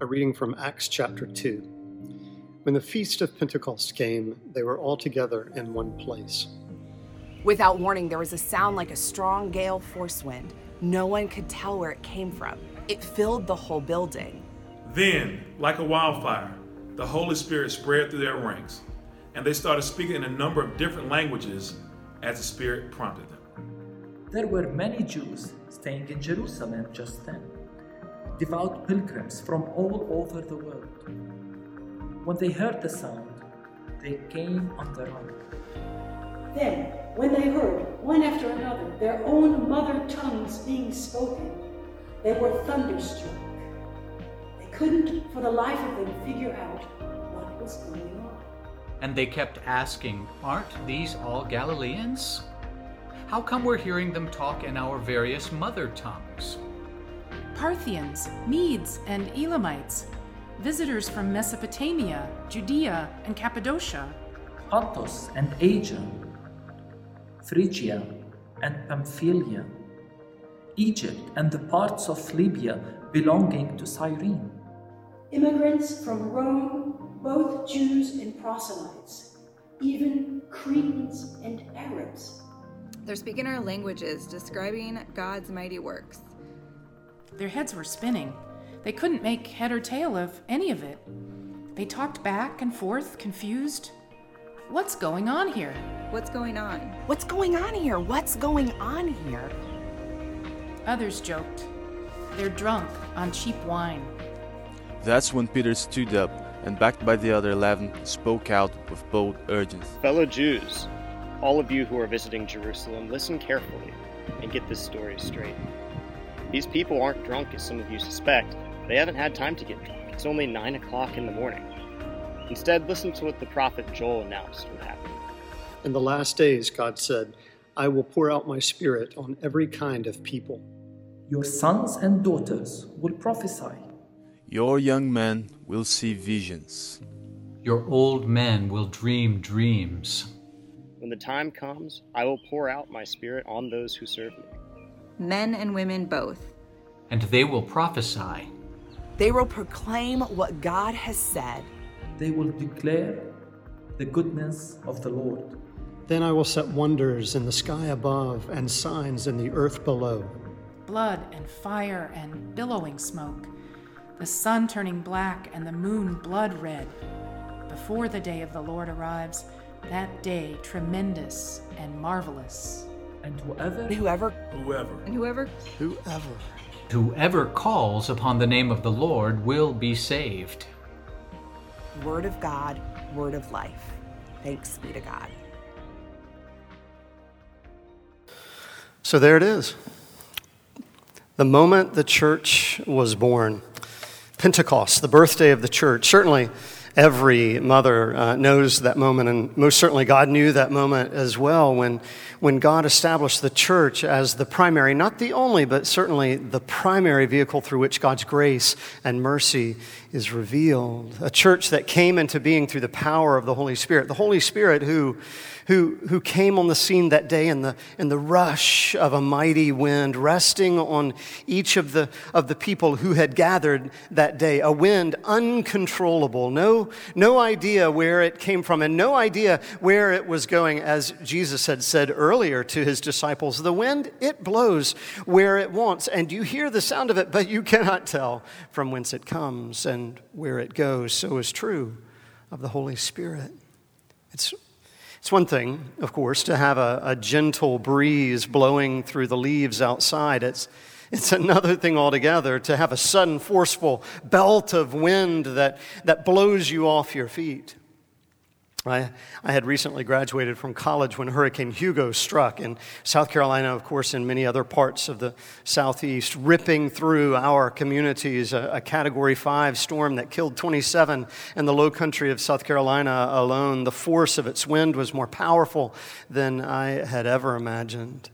A reading from Acts chapter 2. When the feast of Pentecost came, they were all together in one place. Without warning, there was a sound like a strong gale force wind. No one could tell where it came from. It filled the whole building. Then, like a wildfire, the Holy Spirit spread through their ranks, and they started speaking in a number of different languages as the Spirit prompted them. There were many Jews staying in Jerusalem just then, devout pilgrims from all over the world. When they heard the sound, they came on the run. Then, when they heard, one after another, their own mother tongues being spoken, they were thunderstruck. They couldn't, for the life of them, figure out what was going on. And they kept asking, Aren't these all Galileans? How come we're hearing them talk in our various mother tongues? Parthians, Medes, and Elamites, visitors from Mesopotamia, Judea, and Cappadocia, Pontus and Asia, Phrygia and Pamphylia, Egypt and the parts of Libya belonging to Cyrene, Immigrants from Rome, both Jews and proselytes, even Cretans and Arabs. They're speaking our languages, describing God's mighty works. Their heads were spinning. They couldn't make head or tail of any of it. They talked back and forth, confused. What's going on here? What's going on? What's going on here? What's going on here? Others joked. They're drunk on cheap wine. That's when Peter stood up and, backed by the other eleven, spoke out with bold urgency. Fellow Jews, all of you who are visiting Jerusalem, listen carefully and get this story straight. These people aren't drunk as some of you suspect. They haven't had time to get drunk. It's only 9 o'clock in the morning. Instead, listen to what the prophet Joel announced would happen. In the last days, God said, I will pour out my spirit on every kind of people. your sons and daughters will prophesy. Your young men will see visions. Your old men will dream dreams. When the time comes, I will pour out my spirit on those who serve me. Men and women both. And they will prophesy. They will proclaim what God has said. They will declare the goodness of the Lord. Then I will set wonders in the sky above and signs in the earth below blood and fire and billowing smoke, the sun turning black and the moon blood red. Before the day of the Lord arrives, that day tremendous and marvelous. And whoever Whoever Whoever. And whoever Whoever. Whoever calls upon the name of the Lord will be saved. word of God, word of life. Thanks be to God. So there it is. The moment the church was born, Pentecost, the birthday of the church. Certainly, every mother uh, knows that moment, and most certainly God knew that moment as well when, when God established the church as the primary, not the only, but certainly the primary vehicle through which God's grace and mercy is revealed. A church that came into being through the power of the Holy Spirit. The Holy Spirit who, who, who came on the scene that day in the, in the rush of a mighty wind, resting on each of the, of the people who had gathered that day. A wind uncontrollable, no, no idea where it came from, and no idea where it was going. As Jesus had said earlier to his disciples, the wind, it blows where it wants, and you hear the sound of it, but you cannot tell from whence it comes and where it goes. So is true of the Holy Spirit. It's it's one thing, of course, to have a, a, gentle breeze blowing through the leaves outside. It's, it's another thing altogether to have a sudden, forceful belt of wind that, that blows you off your feet. I, I had recently graduated from college when Hurricane Hugo struck in South Carolina, of course, and many other parts of the Southeast, ripping through our communities. A, a Category 5 storm that killed 27 in the low country of South Carolina alone. The force of its wind was more powerful than I had ever imagined.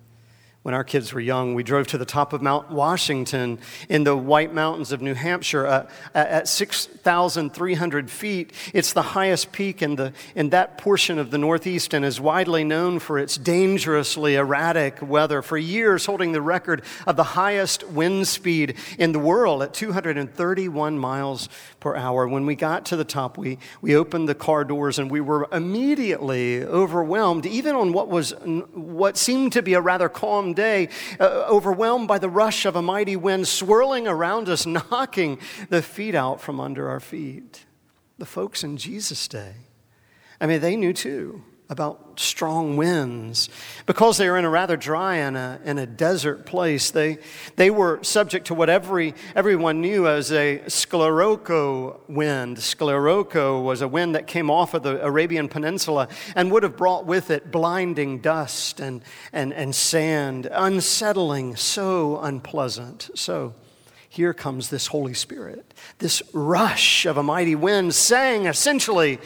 When our kids were young, we drove to the top of Mount Washington in the White Mountains of New Hampshire uh, at 6,300 feet. It's the highest peak in, the, in that portion of the Northeast and is widely known for its dangerously erratic weather. For years, holding the record of the highest wind speed in the world at 231 miles per hour. When we got to the top, we, we opened the car doors and we were immediately overwhelmed, even on what was what seemed to be a rather calm day, uh, overwhelmed by the rush of a mighty wind swirling around us, knocking the feet out from under our feet. The folks in Jesus' day, I mean, they knew too about strong winds. Because they were in a rather dry and a, in a desert place, they, they were subject to what every, everyone knew as a scirocco wind. Scirocco was a wind that came off of the Arabian Peninsula and would have brought with it blinding dust and, and, and sand, unsettling, so unpleasant. So, here comes this Holy Spirit, this rush of a mighty wind, saying essentially,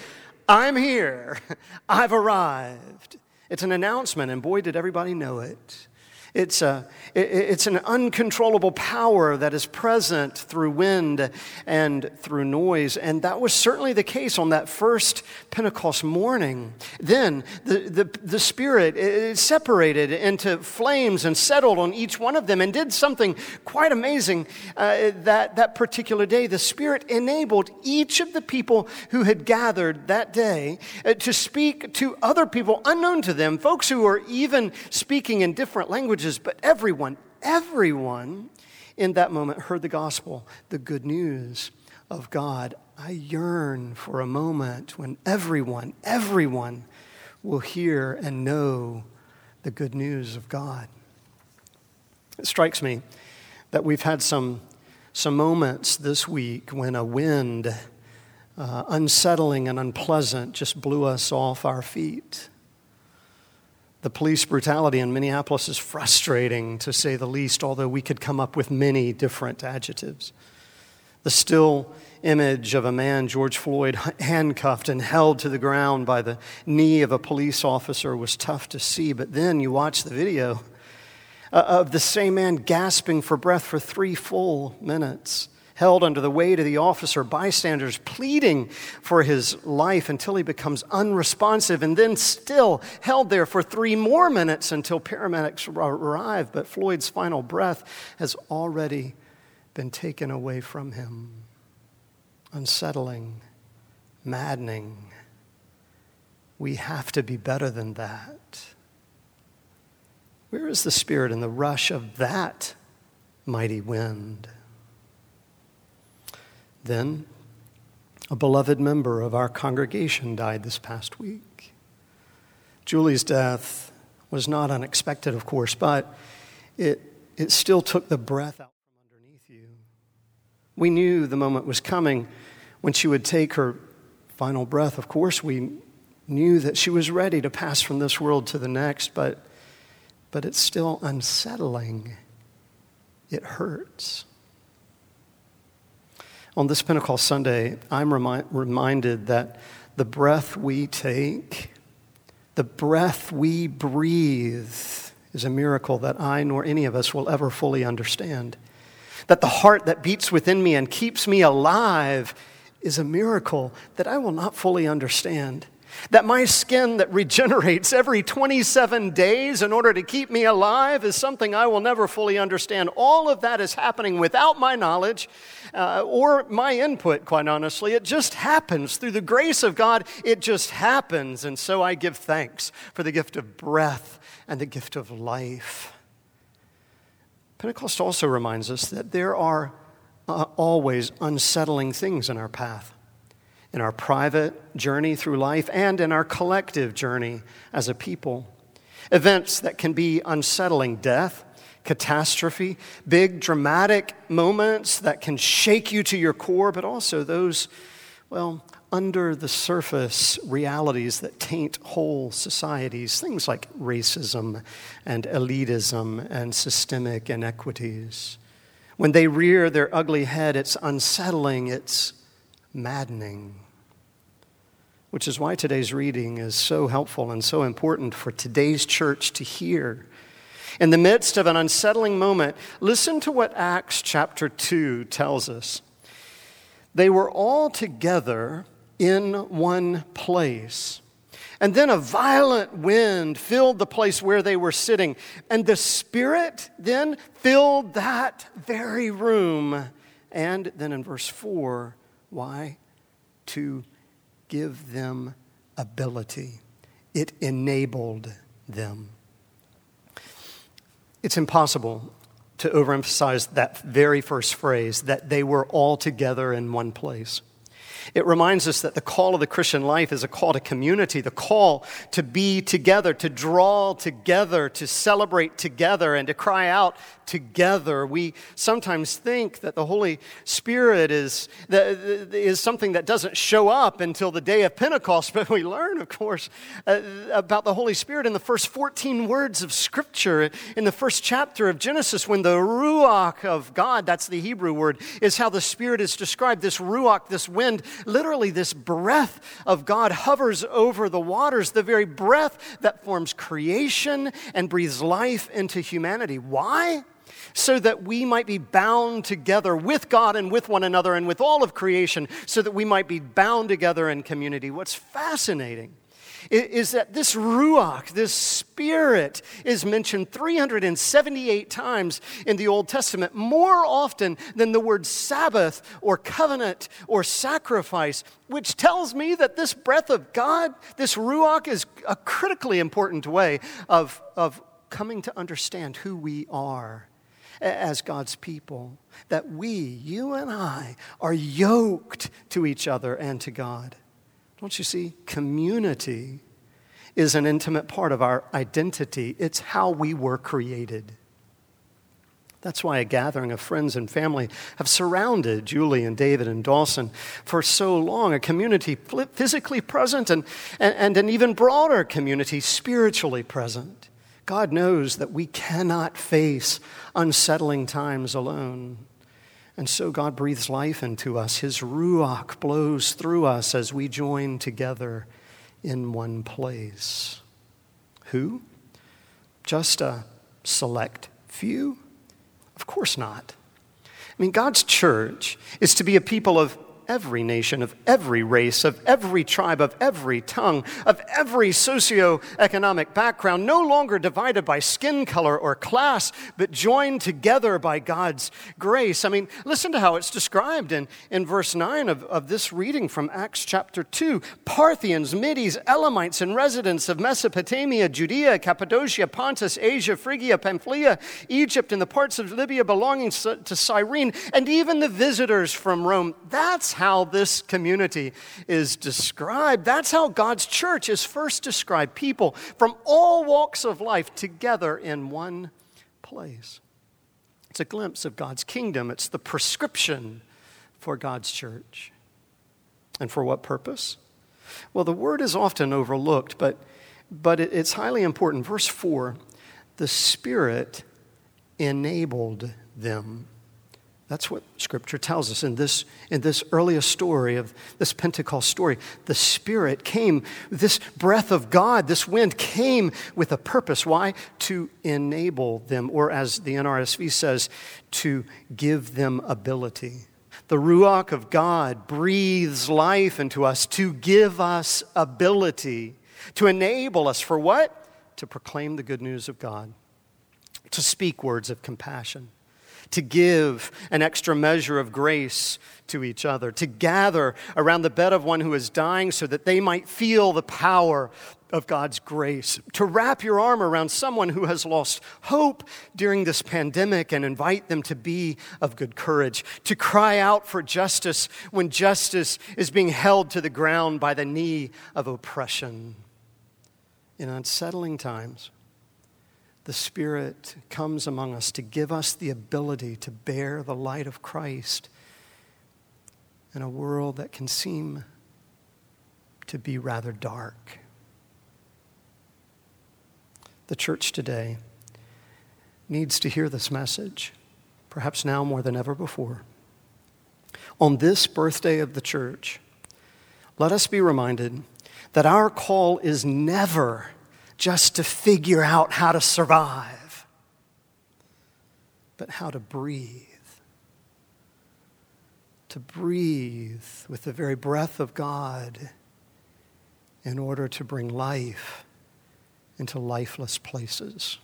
I'm here. I've arrived. It's an announcement, and boy, did everybody know it. It's, a, it's an uncontrollable power that is present through wind and through noise. And that was certainly the case on that first Pentecost morning. Then the, the, the Spirit it separated into flames and settled on each one of them and did something quite amazing uh, that, that particular day. The Spirit enabled each of the people who had gathered that day uh, to speak to other people unknown to them, folks who were even speaking in different languages languages, but everyone, everyone in that moment heard the gospel, the good news of God. I yearn for a moment when everyone, everyone will hear and know the good news of God. It strikes me that we've had some, some moments this week when a wind, uh, unsettling and unpleasant, just blew us off our feet. The police brutality in Minneapolis is frustrating, to say the least, although we could come up with many different adjectives. The still image of a man, George Floyd, handcuffed and held to the ground by the knee of a police officer was tough to see, but then you watch the video uh, of the same man gasping for breath for three full minutes held under the weight of the officer, bystanders pleading for his life until he becomes unresponsive, and then still held there for three more minutes until paramedics arrive. But Floyd's final breath has already been taken away from him. Unsettling, maddening. We have to be better than that. Where is the spirit in the rush of that mighty wind? Then, a beloved member of our congregation died this past week. Julie's death was not unexpected, of course, but it, it still took the breath out from underneath you. We knew the moment was coming when she would take her final breath. Of course, we knew that she was ready to pass from this world to the next, but, but it's still unsettling. It hurts. On this Pentecost Sunday, I'm remi- reminded that the breath we take, the breath we breathe, is a miracle that I nor any of us will ever fully understand. That the heart that beats within me and keeps me alive is a miracle that I will not fully understand. That my skin that regenerates every 27 days in order to keep me alive is something I will never fully understand. All of that is happening without my knowledge uh, or my input, quite honestly. It just happens. Through the grace of God, it just happens. And so I give thanks for the gift of breath and the gift of life. Pentecost also reminds us that there are uh, always unsettling things in our path in our private journey through life and in our collective journey as a people. Events that can be unsettling death, catastrophe, big dramatic moments that can shake you to your core, but also those, well, under the surface realities that taint whole societies, things like racism and elitism and systemic inequities. When they rear their ugly head, it's unsettling, it's maddening. Which is why today's reading is so helpful and so important for today's church to hear. In the midst of an unsettling moment, listen to what Acts chapter 2 tells us. They were all together in one place. And then a violent wind filled the place where they were sitting. And the Spirit then filled that very room. And then in verse 4, why? To give them ability. It enabled them. It's impossible to overemphasize that very first phrase that they were all together in one place. It reminds us that the call of the Christian life is a call to community, the call to be together, to draw together, to celebrate together, and to cry out together. We sometimes think that the Holy Spirit is, is something that doesn't show up until the day of Pentecost, but we learn, of course, uh, about the Holy Spirit in the first 14 words of Scripture, in the first chapter of Genesis, when the Ruach of God, that's the Hebrew word, is how the Spirit is described. This Ruach, this wind, literally, this breath of God hovers over the waters, the very breath that forms creation and breathes life into humanity. Why? so that we might be bound together with God and with one another and with all of creation, so that we might be bound together in community. What's fascinating is that this Ruach, this Spirit, is mentioned 378 times in the Old Testament, more often than the word Sabbath or covenant or sacrifice, which tells me that this breath of God, this Ruach, is a critically important way of, of coming to understand who we are as God's people, that we, you and I, are yoked to each other and to God. Don't you see? Community is an intimate part of our identity, it's how we were created. That's why a gathering of friends and family have surrounded Julie and David and Dawson for so long. A community physically present and, and, and an even broader community spiritually present. God knows that we cannot face unsettling times alone. And so God breathes life into us. His Ruach blows through us as we join together in one place. Who? Just a select few? Of course not. I mean, God's church is to be a people of every nation, of every race, of every tribe, of every tongue, of every socioeconomic background, no longer divided by skin color or class, but joined together by God's grace. I mean, listen to how it's described in, in verse 9 of, of this reading from Acts chapter 2 Parthians, Medes, Elamites, and residents of Mesopotamia, Judea, Cappadocia, Pontus, Asia, Phrygia, Pamphylia, Egypt, and the parts of Libya belonging to Cyrene, and even the visitors from Rome. That's how this community is described. That's how God's church is first described people from all walks of life together in one place. It's a glimpse of God's kingdom, it's the prescription for God's church. And for what purpose? Well, the word is often overlooked, but, but it's highly important. Verse 4 the Spirit enabled them. That's what Scripture tells us in this, in this earliest story of this Pentecost story. The Spirit came, this breath of God, this wind came with a purpose. Why? To enable them, or as the NRSV says, to give them ability. The Ruach of God breathes life into us to give us ability, to enable us for what? To proclaim the good news of God, to speak words of compassion to give an extra measure of grace to each other, to gather around the bed of one who is dying so that they might feel the power of God's grace, to wrap your arm around someone who has lost hope during this pandemic and invite them to be of good courage, to cry out for justice when justice is being held to the ground by the knee of oppression. In unsettling times, the Spirit comes among us to give us the ability to bear the light of Christ in a world that can seem to be rather dark. The church today needs to hear this message, perhaps now more than ever before. On this birthday of the church, let us be reminded that our call is never just to figure out how to survive. but how to breathe. To breathe with the very breath of God in order to bring life into lifeless places.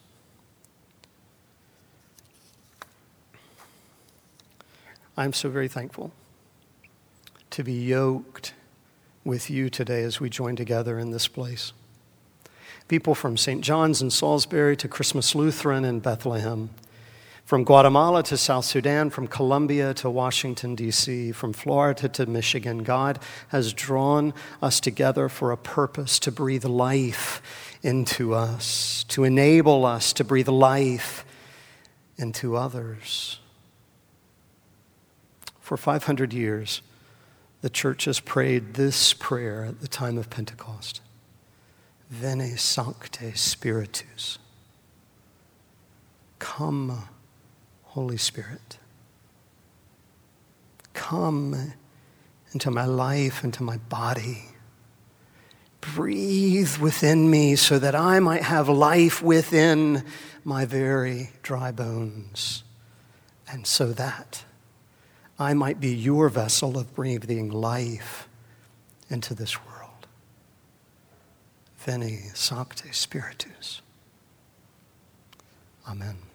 I'm so very thankful to be yoked with you today as we join together in this place. People from St. John's in Salisbury to Christmas Lutheran in Bethlehem, from Guatemala to South Sudan, from Colombia to Washington, D.C., from Florida to Michigan, God has drawn us together for a purpose to breathe life into us, to enable us to breathe life into others. For 500 years, the church has prayed this prayer at the time of Pentecost Veni Sancte Spiritus. Come, Holy Spirit. Come into my life, into my body. Breathe within me so that I might have life within my very dry bones. And so that I might be your vessel of breathing life into this world. Veni Sancte Spiritus. Amen.